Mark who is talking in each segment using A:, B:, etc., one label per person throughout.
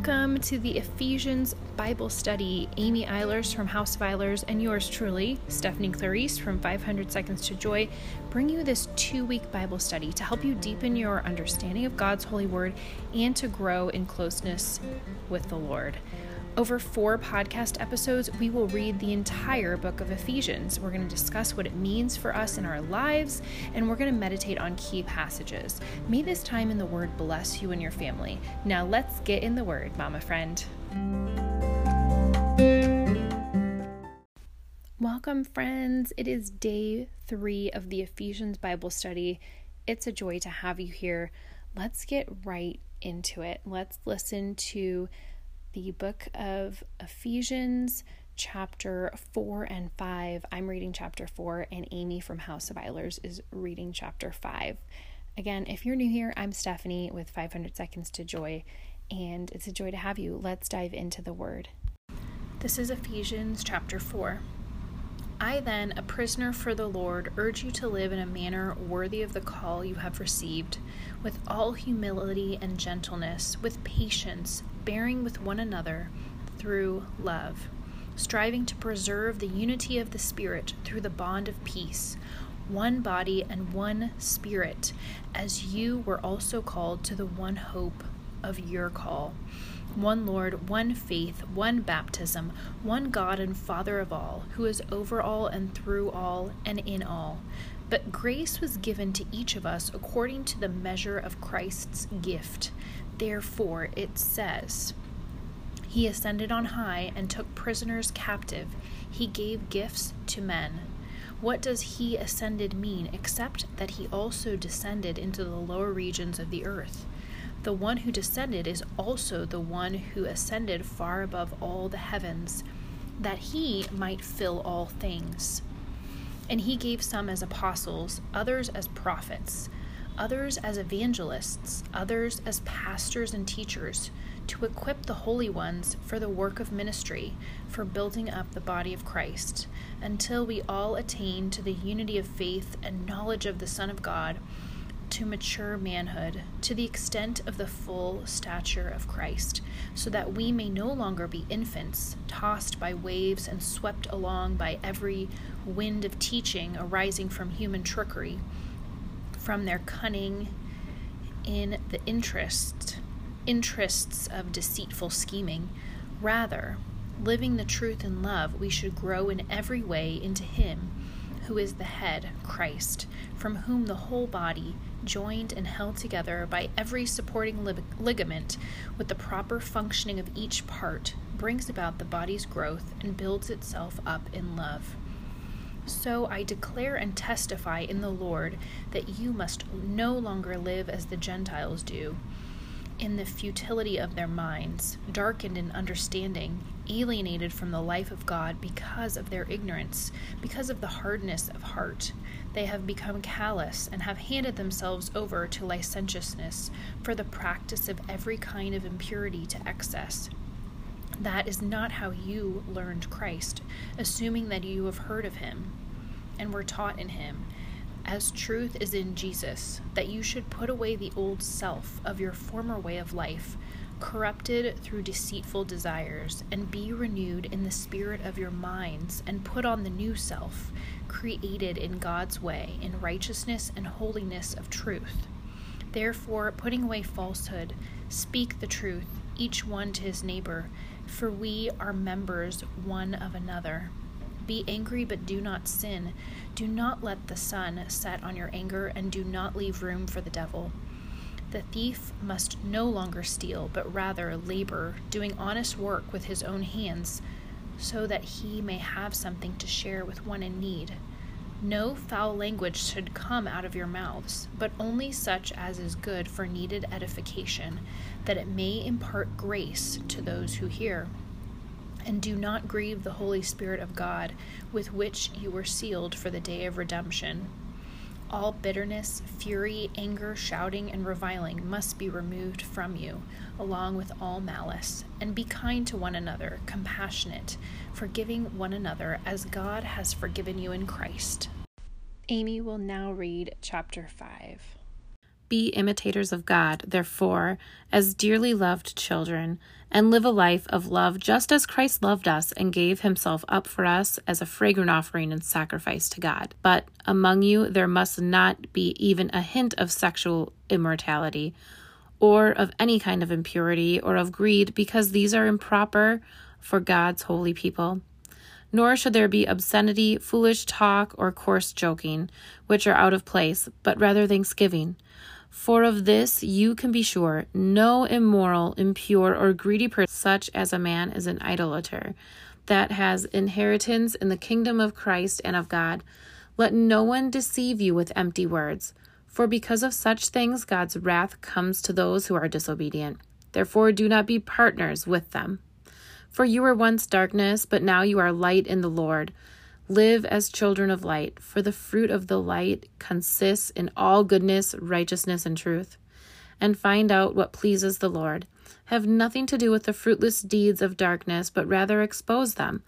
A: Welcome to the Ephesians Bible Study. Amy Eilers from House of Eilers and yours truly, Stephanie Clarice from 500 Seconds to Joy, bring you this two week Bible study to help you deepen your understanding of God's holy word and to grow in closeness with the Lord. Over four podcast episodes, we will read the entire book of Ephesians. We're going to discuss what it means for us in our lives, and we're going to meditate on key passages. May this time in the Word bless you and your family. Now let's get in the Word, Mama friend. Welcome, friends. It is day three of the Ephesians Bible study. It's a joy to have you here. Let's get right into it. Let's listen to the book of Ephesians, chapter 4 and 5. I'm reading chapter 4, and Amy from House of Eilers is reading chapter 5. Again, if you're new here, I'm Stephanie with 500 Seconds to Joy, and it's a joy to have you. Let's dive into the word. This is Ephesians chapter 4. I then, a prisoner for the Lord, urge you to live in a manner worthy of the call you have received, with all humility and gentleness, with patience, bearing with one another through love, striving to preserve the unity of the Spirit through the bond of peace, one body and one Spirit, as you were also called to the one hope of your call one Lord, one faith, one baptism, one God and Father of all, who is over all and through all and in all. But grace was given to each of us according to the measure of Christ's gift. Therefore, it says, He ascended on high and took prisoners captive. He gave gifts to men. What does he ascended mean except that he also descended into the lower regions of the earth? The one who descended is also the one who ascended far above all the heavens, that he might fill all things. And he gave some as apostles, others as prophets, others as evangelists, others as pastors and teachers, to equip the holy ones for the work of ministry, for building up the body of Christ, until we all attain to the unity of faith and knowledge of the Son of God to mature manhood to the extent of the full stature of Christ, so that we may no longer be infants, tossed by waves and swept along by every wind of teaching arising from human trickery, from their cunning in the interest interests of deceitful scheming. Rather, living the truth in love, we should grow in every way into him who is the head, Christ, from whom the whole body joined and held together by every supporting lig- ligament with the proper functioning of each part, brings about the body's growth and builds itself up in love. So I declare and testify in the Lord that you must no longer live as the Gentiles do in the futility of their minds, darkened in understanding, alienated from the life of God because of their ignorance, because of the hardness of heart. They have become callous and have handed themselves over to licentiousness for the practice of every kind of impurity to excess. That is not how you learned Christ, assuming that you have heard of him and were taught in him as truth is in Jesus, that you should put away the old self of your former way of life, corrupted through deceitful desires, and be renewed in the spirit of your minds, and put on the new self, created in God's way, in righteousness and holiness of truth. Therefore, putting away falsehood, speak the truth, each one to his neighbor, for we are members one of another. Be angry, but do not sin. Do not let the sun set on your anger, and do not leave room for the devil. The thief must no longer steal, but rather labor, doing honest work with his own hands, so that he may have something to share with one in need. No foul language should come out of your mouths, but only such as is good for needed edification, that it may impart grace to those who hear and do not grieve the Holy Spirit of God, with which you were sealed for the day of redemption. All bitterness, fury, anger, shouting, and reviling must be removed from you, along with all malice. And be kind to one another, compassionate, forgiving one another as God has forgiven you in Christ. Amy will now read chapter 5.
B: Be imitators of God, therefore, as dearly loved children, and live a life of love just as Christ loved us and gave himself up for us as a fragrant offering and sacrifice to God. But among you there must not be even a hint of sexual immorality, or of any kind of impurity, or of greed, because these are improper for God's holy people. Nor should there be obscenity, foolish talk, or coarse joking, which are out of place, but rather thanksgiving. For of this you can be sure no immoral, impure, or greedy person, such as a man is an idolater, that has inheritance in the kingdom of Christ and of God. Let no one deceive you with empty words, for because of such things God's wrath comes to those who are disobedient. Therefore, do not be partners with them. For you were once darkness, but now you are light in the Lord. Live as children of light, for the fruit of the light consists in all goodness, righteousness, and truth. And find out what pleases the Lord. Have nothing to do with the fruitless deeds of darkness, but rather expose them.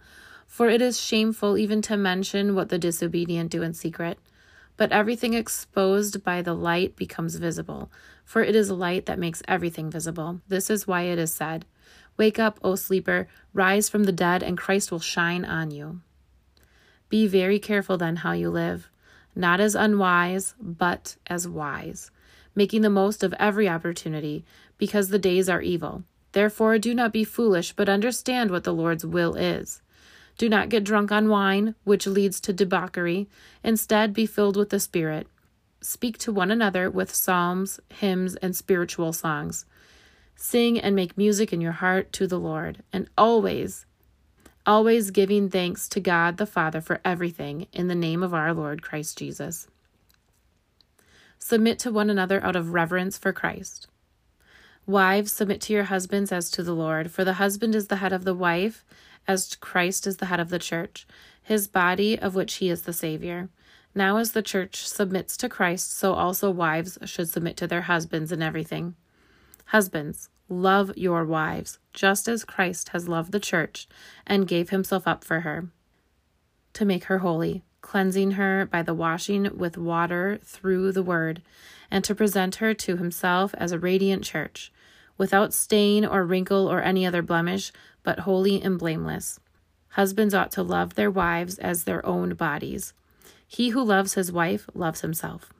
B: For it is shameful even to mention what the disobedient do in secret. But everything exposed by the light becomes visible, for it is light that makes everything visible. This is why it is said, Wake up, O sleeper, rise from the dead, and Christ will shine on you. Be very careful then how you live, not as unwise, but as wise, making the most of every opportunity, because the days are evil. Therefore, do not be foolish, but understand what the Lord's will is. Do not get drunk on wine, which leads to debauchery. Instead, be filled with the Spirit. Speak to one another with psalms, hymns, and spiritual songs. Sing and make music in your heart to the Lord, and always always giving thanks to God the Father for everything in the name of our Lord Christ Jesus. Submit to one another out of reverence for Christ. Wives, submit to your husbands as to the Lord, for the husband is the head of the wife, as Christ is the head of the church, his body, of which he is the Savior. Now, as the church submits to Christ, so also wives should submit to their husbands in everything. Husbands, Love your wives, just as Christ has loved the church and gave himself up for her, to make her holy, cleansing her by the washing with water through the word, and to present her to himself as a radiant church, without stain or wrinkle or any other blemish, but holy and blameless. Husbands ought to love their wives as their own bodies. He who loves his wife loves himself.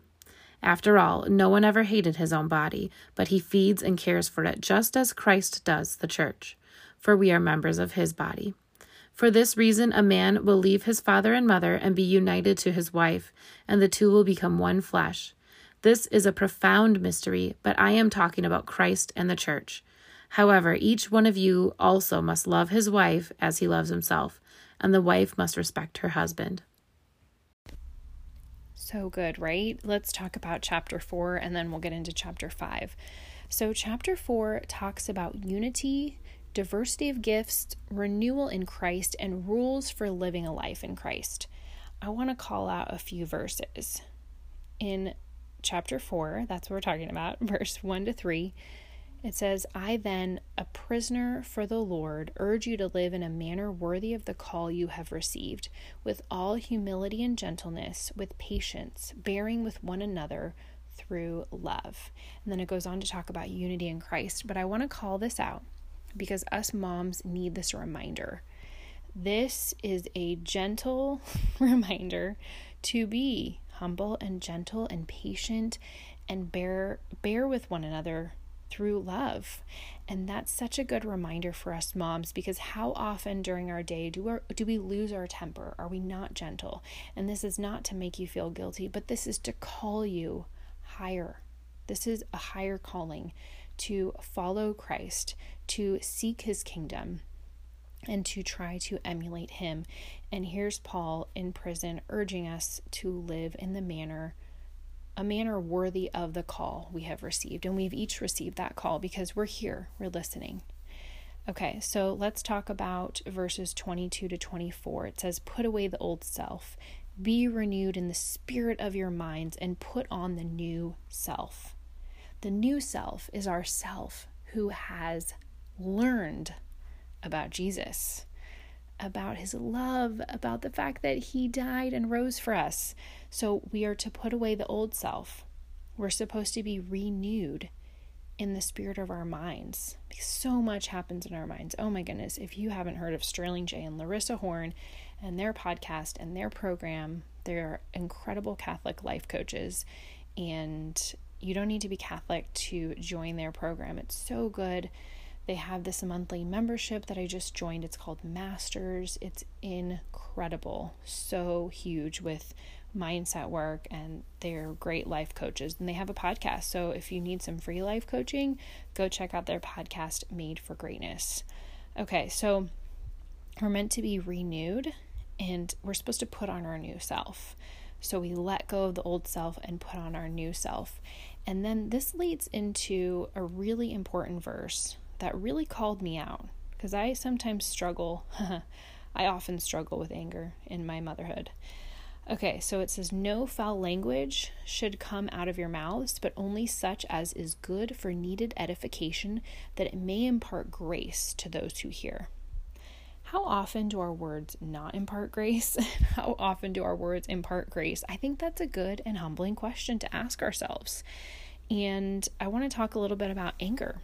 B: After all, no one ever hated his own body, but he feeds and cares for it just as Christ does the church, for we are members of his body. For this reason, a man will leave his father and mother and be united to his wife, and the two will become one flesh. This is a profound mystery, but I am talking about Christ and the church. However, each one of you also must love his wife as he loves himself, and the wife must respect her husband.
A: So good, right? Let's talk about chapter four and then we'll get into chapter five. So, chapter four talks about unity, diversity of gifts, renewal in Christ, and rules for living a life in Christ. I want to call out a few verses. In chapter 4, that's what we're talking about, verse 1 to 3, it says, I then, a prisoner for the Lord, urge you to live in a manner worthy of the call you have received, with all humility and gentleness, with patience, bearing with one another through love. And then it goes on to talk about unity in Christ. But I want to call this out because us moms need this reminder. This is a gentle reminder to be humble and gentle and patient and bear bear with one another through love. And that's such a good reminder for us moms because how often during our day do, our, do we lose our temper? Are we not gentle? And this is not to make you feel guilty, but this is to call you higher. This is a higher calling to follow Christ, to seek his kingdom, and to try to emulate him. And here's Paul in prison urging us to live in the manner a manner worthy of the call we have received. And we've each received that call because we're here, we're listening. Okay, so let's talk about verses 22 to 24. It says, Put away the old self, be renewed in the spirit of your minds, and put on the new self. The new self is our self who has learned about Jesus about his love, about the fact that he died and rose for us. So we are to put away the old self. We're supposed to be renewed in the spirit of our minds. Because so much happens in our minds. Oh my goodness, if you haven't heard of Sterling J and Larissa Dorn and their podcast and their program, they're incredible Catholic life coaches. And you don't need to be Catholic to join their program. It's so good. They have this monthly membership that I just joined. It's called Masters. It's incredible. So huge with mindset work and they're great life coaches and they have a podcast. So if you need some free life coaching, go check out their podcast Made for Greatness. Okay, so we're meant to be renewed and we're supposed to put on our new self. So we let go of the old self and put on our new self. And then this leads into a really important verse that really called me out because I sometimes struggle. I often struggle with anger in my motherhood. Okay, so it says, No foul language should come out of your mouths, but only such as is good for needed edification, that it may impart grace to those who hear. How often do our words not impart grace? How often do our words impart grace? I think that's a good and humbling question to ask ourselves. And I want to talk a little bit about anger.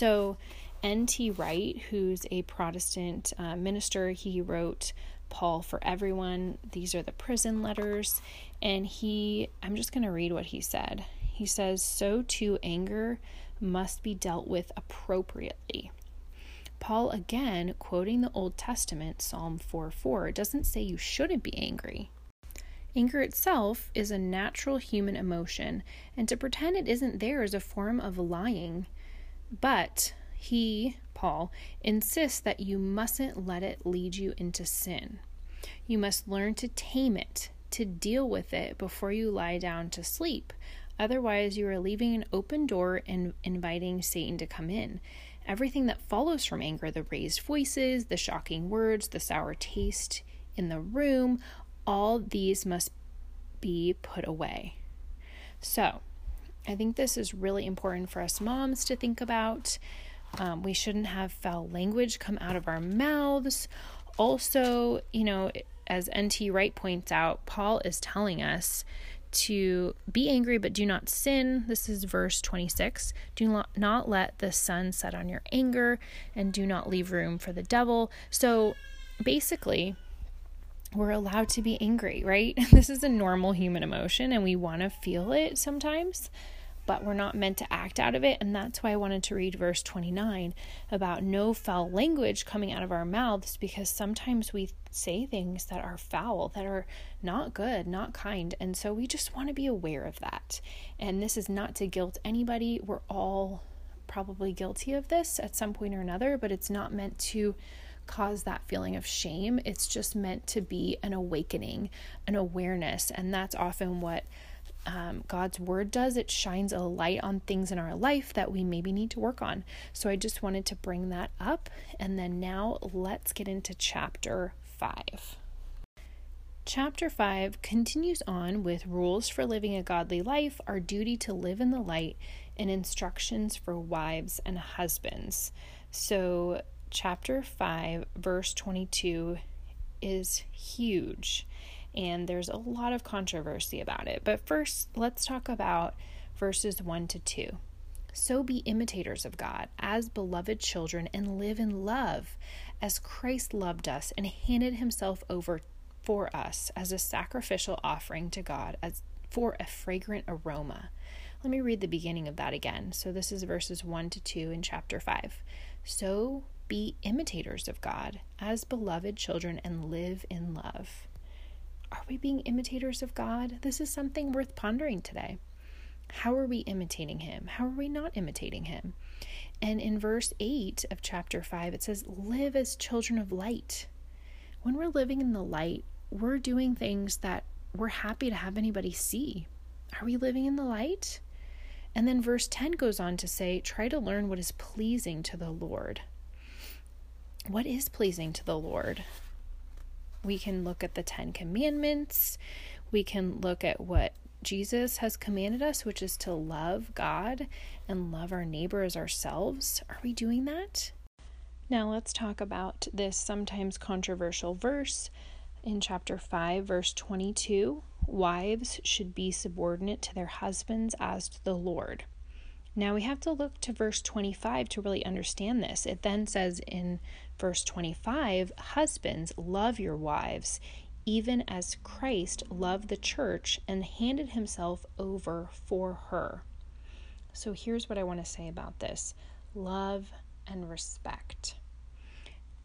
A: So, N.T. Wright, who's a Protestant uh, minister, he wrote Paul for Everyone. These are the prison letters. And he, I'm just going to read what he said. He says, So too anger must be dealt with appropriately. Paul, again, quoting the Old Testament, Psalm 4 4, doesn't say you shouldn't be angry. Anger itself is a natural human emotion, and to pretend it isn't there is a form of lying. But he, Paul, insists that you mustn't let it lead you into sin. You must learn to tame it, to deal with it before you lie down to sleep. Otherwise, you are leaving an open door and inviting Satan to come in. Everything that follows from anger the raised voices, the shocking words, the sour taste in the room all these must be put away. So, I think this is really important for us moms to think about. Um, we shouldn't have foul language come out of our mouths. Also, you know, as N.T. Wright points out, Paul is telling us to be angry but do not sin. This is verse 26. Do not let the sun set on your anger and do not leave room for the devil. So basically, we're allowed to be angry, right? This is a normal human emotion and we want to feel it sometimes but we're not meant to act out of it. And that's why I wanted to read verse 29 about no foul language coming out of our mouths because sometimes we say things that are foul, that are not good, not kind. And so we just want to be aware of that. And this is not to guilt anybody. We're all probably guilty of this at some point or another, but it's not meant to cause that feeling of shame. It's just meant to be an awakening, an awareness. And that's often what um, God's word does. It shines a light on things in our life that we maybe need to work on. So I just wanted to bring that up. And then now let's get into chapter 5. Chapter 5 continues on with rules for living a godly life, our duty to live in the light, and instructions for wives and husbands. So, chapter 5, verse 22 is huge and there's a lot of controversy about it. But first, let's talk about verses 1 to 2. So be imitators of God as beloved children and live in love as Christ loved us and handed himself over for us as a sacrificial offering to God as for a fragrant aroma. Let me read the beginning of that again. So this is verses 1 to 2 in chapter 5. So be imitators of God as beloved children and live in love are we being imitators of God? This is something worth pondering today. How are we imitating Him? How are we not imitating Him? And in verse 8 of chapter 5, it says, Live as children of light. When we're living in the light, we're doing things that we're happy to have anybody see. Are we living in the light? And then verse 10 goes on to say, Try to learn what is pleasing to the Lord. What is pleasing to the Lord? We can look at the Ten Commandments. We can look at what Jesus has commanded us, which is to love God and love our neighbor as ourselves. Are we doing that? Now let's talk about this sometimes controversial verse in chapter 5, verse 22, wives should be subordinate to their husbands as to the Lord. Now we have to look to verse 25 to really understand this. It then says in verse 25 Husbands, love your wives, even as Christ loved the church and handed himself over for her. So here's what I want to say about this love and respect.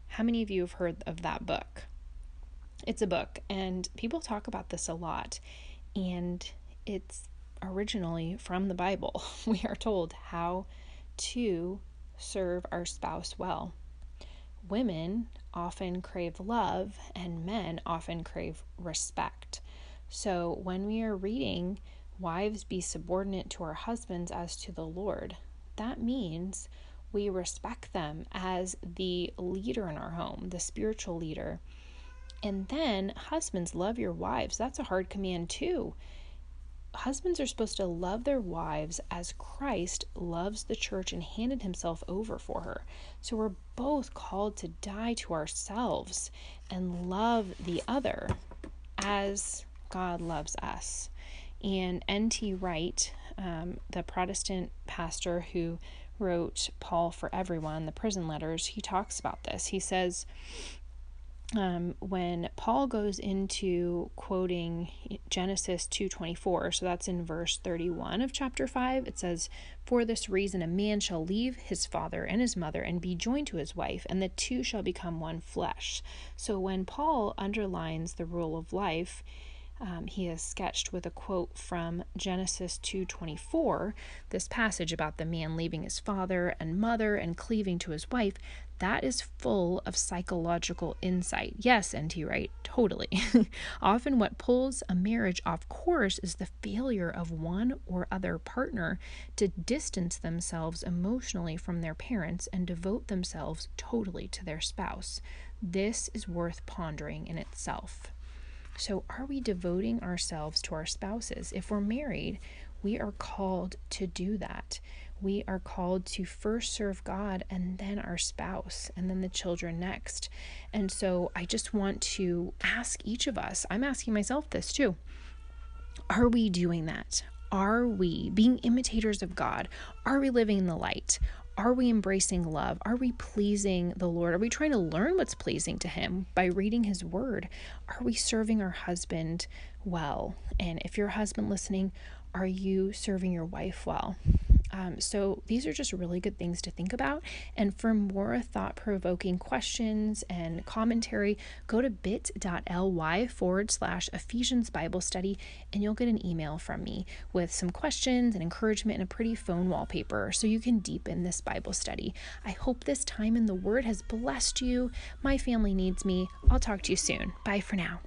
A: How many of you have heard of that book? It's a book, and people talk about this a lot, and it's originally from the Bible. We are told how to serve our spouse well. Women often crave love, and men often crave respect. So when we are reading, Wives be subordinate to our husbands as to the Lord, that means we respect them as the leader in our home, the spiritual leader. And then, husbands, love your wives. That's a hard command, too husbands are supposed to love their wives as Christ loves the church and handed himself over for her. So we're both called to die to ourselves and love the other as God loves us. And N.T. Wright, um, the Protestant pastor who wrote Paul for Everyone, the prison letters, he talks about this. He says, um, when Paul goes into quoting Genesis 2:24, so that's in verse 31 of chapter 5, it says, "For this reason a man shall leave his father and his mother and be joined to his wife, and the two shall become one flesh." So when Paul underlines the rule of life, um, he is sketched with a quote from Genesis 2:24, this passage about the man leaving his father and mother and cleaving to his wife. That is full of psychological insight. Yes, N.T. Wright, totally. Often, what pulls a marriage off course is the failure of one or other partner to distance themselves emotionally from their parents and devote themselves totally to their spouse. This is worth pondering in itself. So, are we devoting ourselves to our spouses? If we're married, we are called to do that. We are called to first serve God and then our spouse and then the children next. And so, I just want to ask each of us, I'm asking myself this too. Are we doing that? Are we being imitators of God? Are we living in the light? Are we embracing love? Are we pleasing the Lord? Are we trying to learn what's pleasing to Him by reading His Word? Are we serving our husband well? And if you're a husband listening, are you serving your wife well? Um, so these are just really good things to think about. And for more thought provoking questions and commentary, go to bit.ly forward slash Ephesians Bible Study and you'll get an email from me with some questions and encouragement and a pretty phone wallpaper so you can deepen this Bible study. I hope this time in the Word has blessed you. My family needs me. I'll talk to you soon. Bye for now.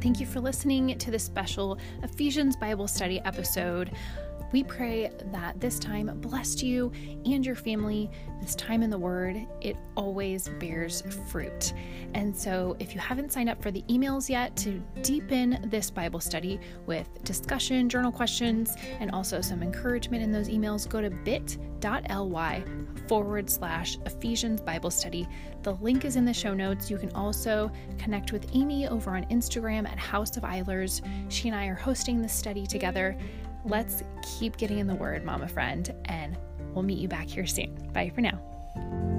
A: Thank you for listening to this special Ephesians Bible study episode. We pray that this time blessed you and your family. This time in the Word, it always bears fruit. And so, if you haven't signed up for the emails yet to deepen this Bible study with discussion, journal questions, and also some encouragement in those emails, go to bit.ly forward slash Ephesians Bible Study. The link is in the show notes. You can also connect with Amy over on Instagram at House of Eilers. She and I are hosting this study together let's keep getting in the word, mama friend, and we'll meet you back here soon. Bye for now.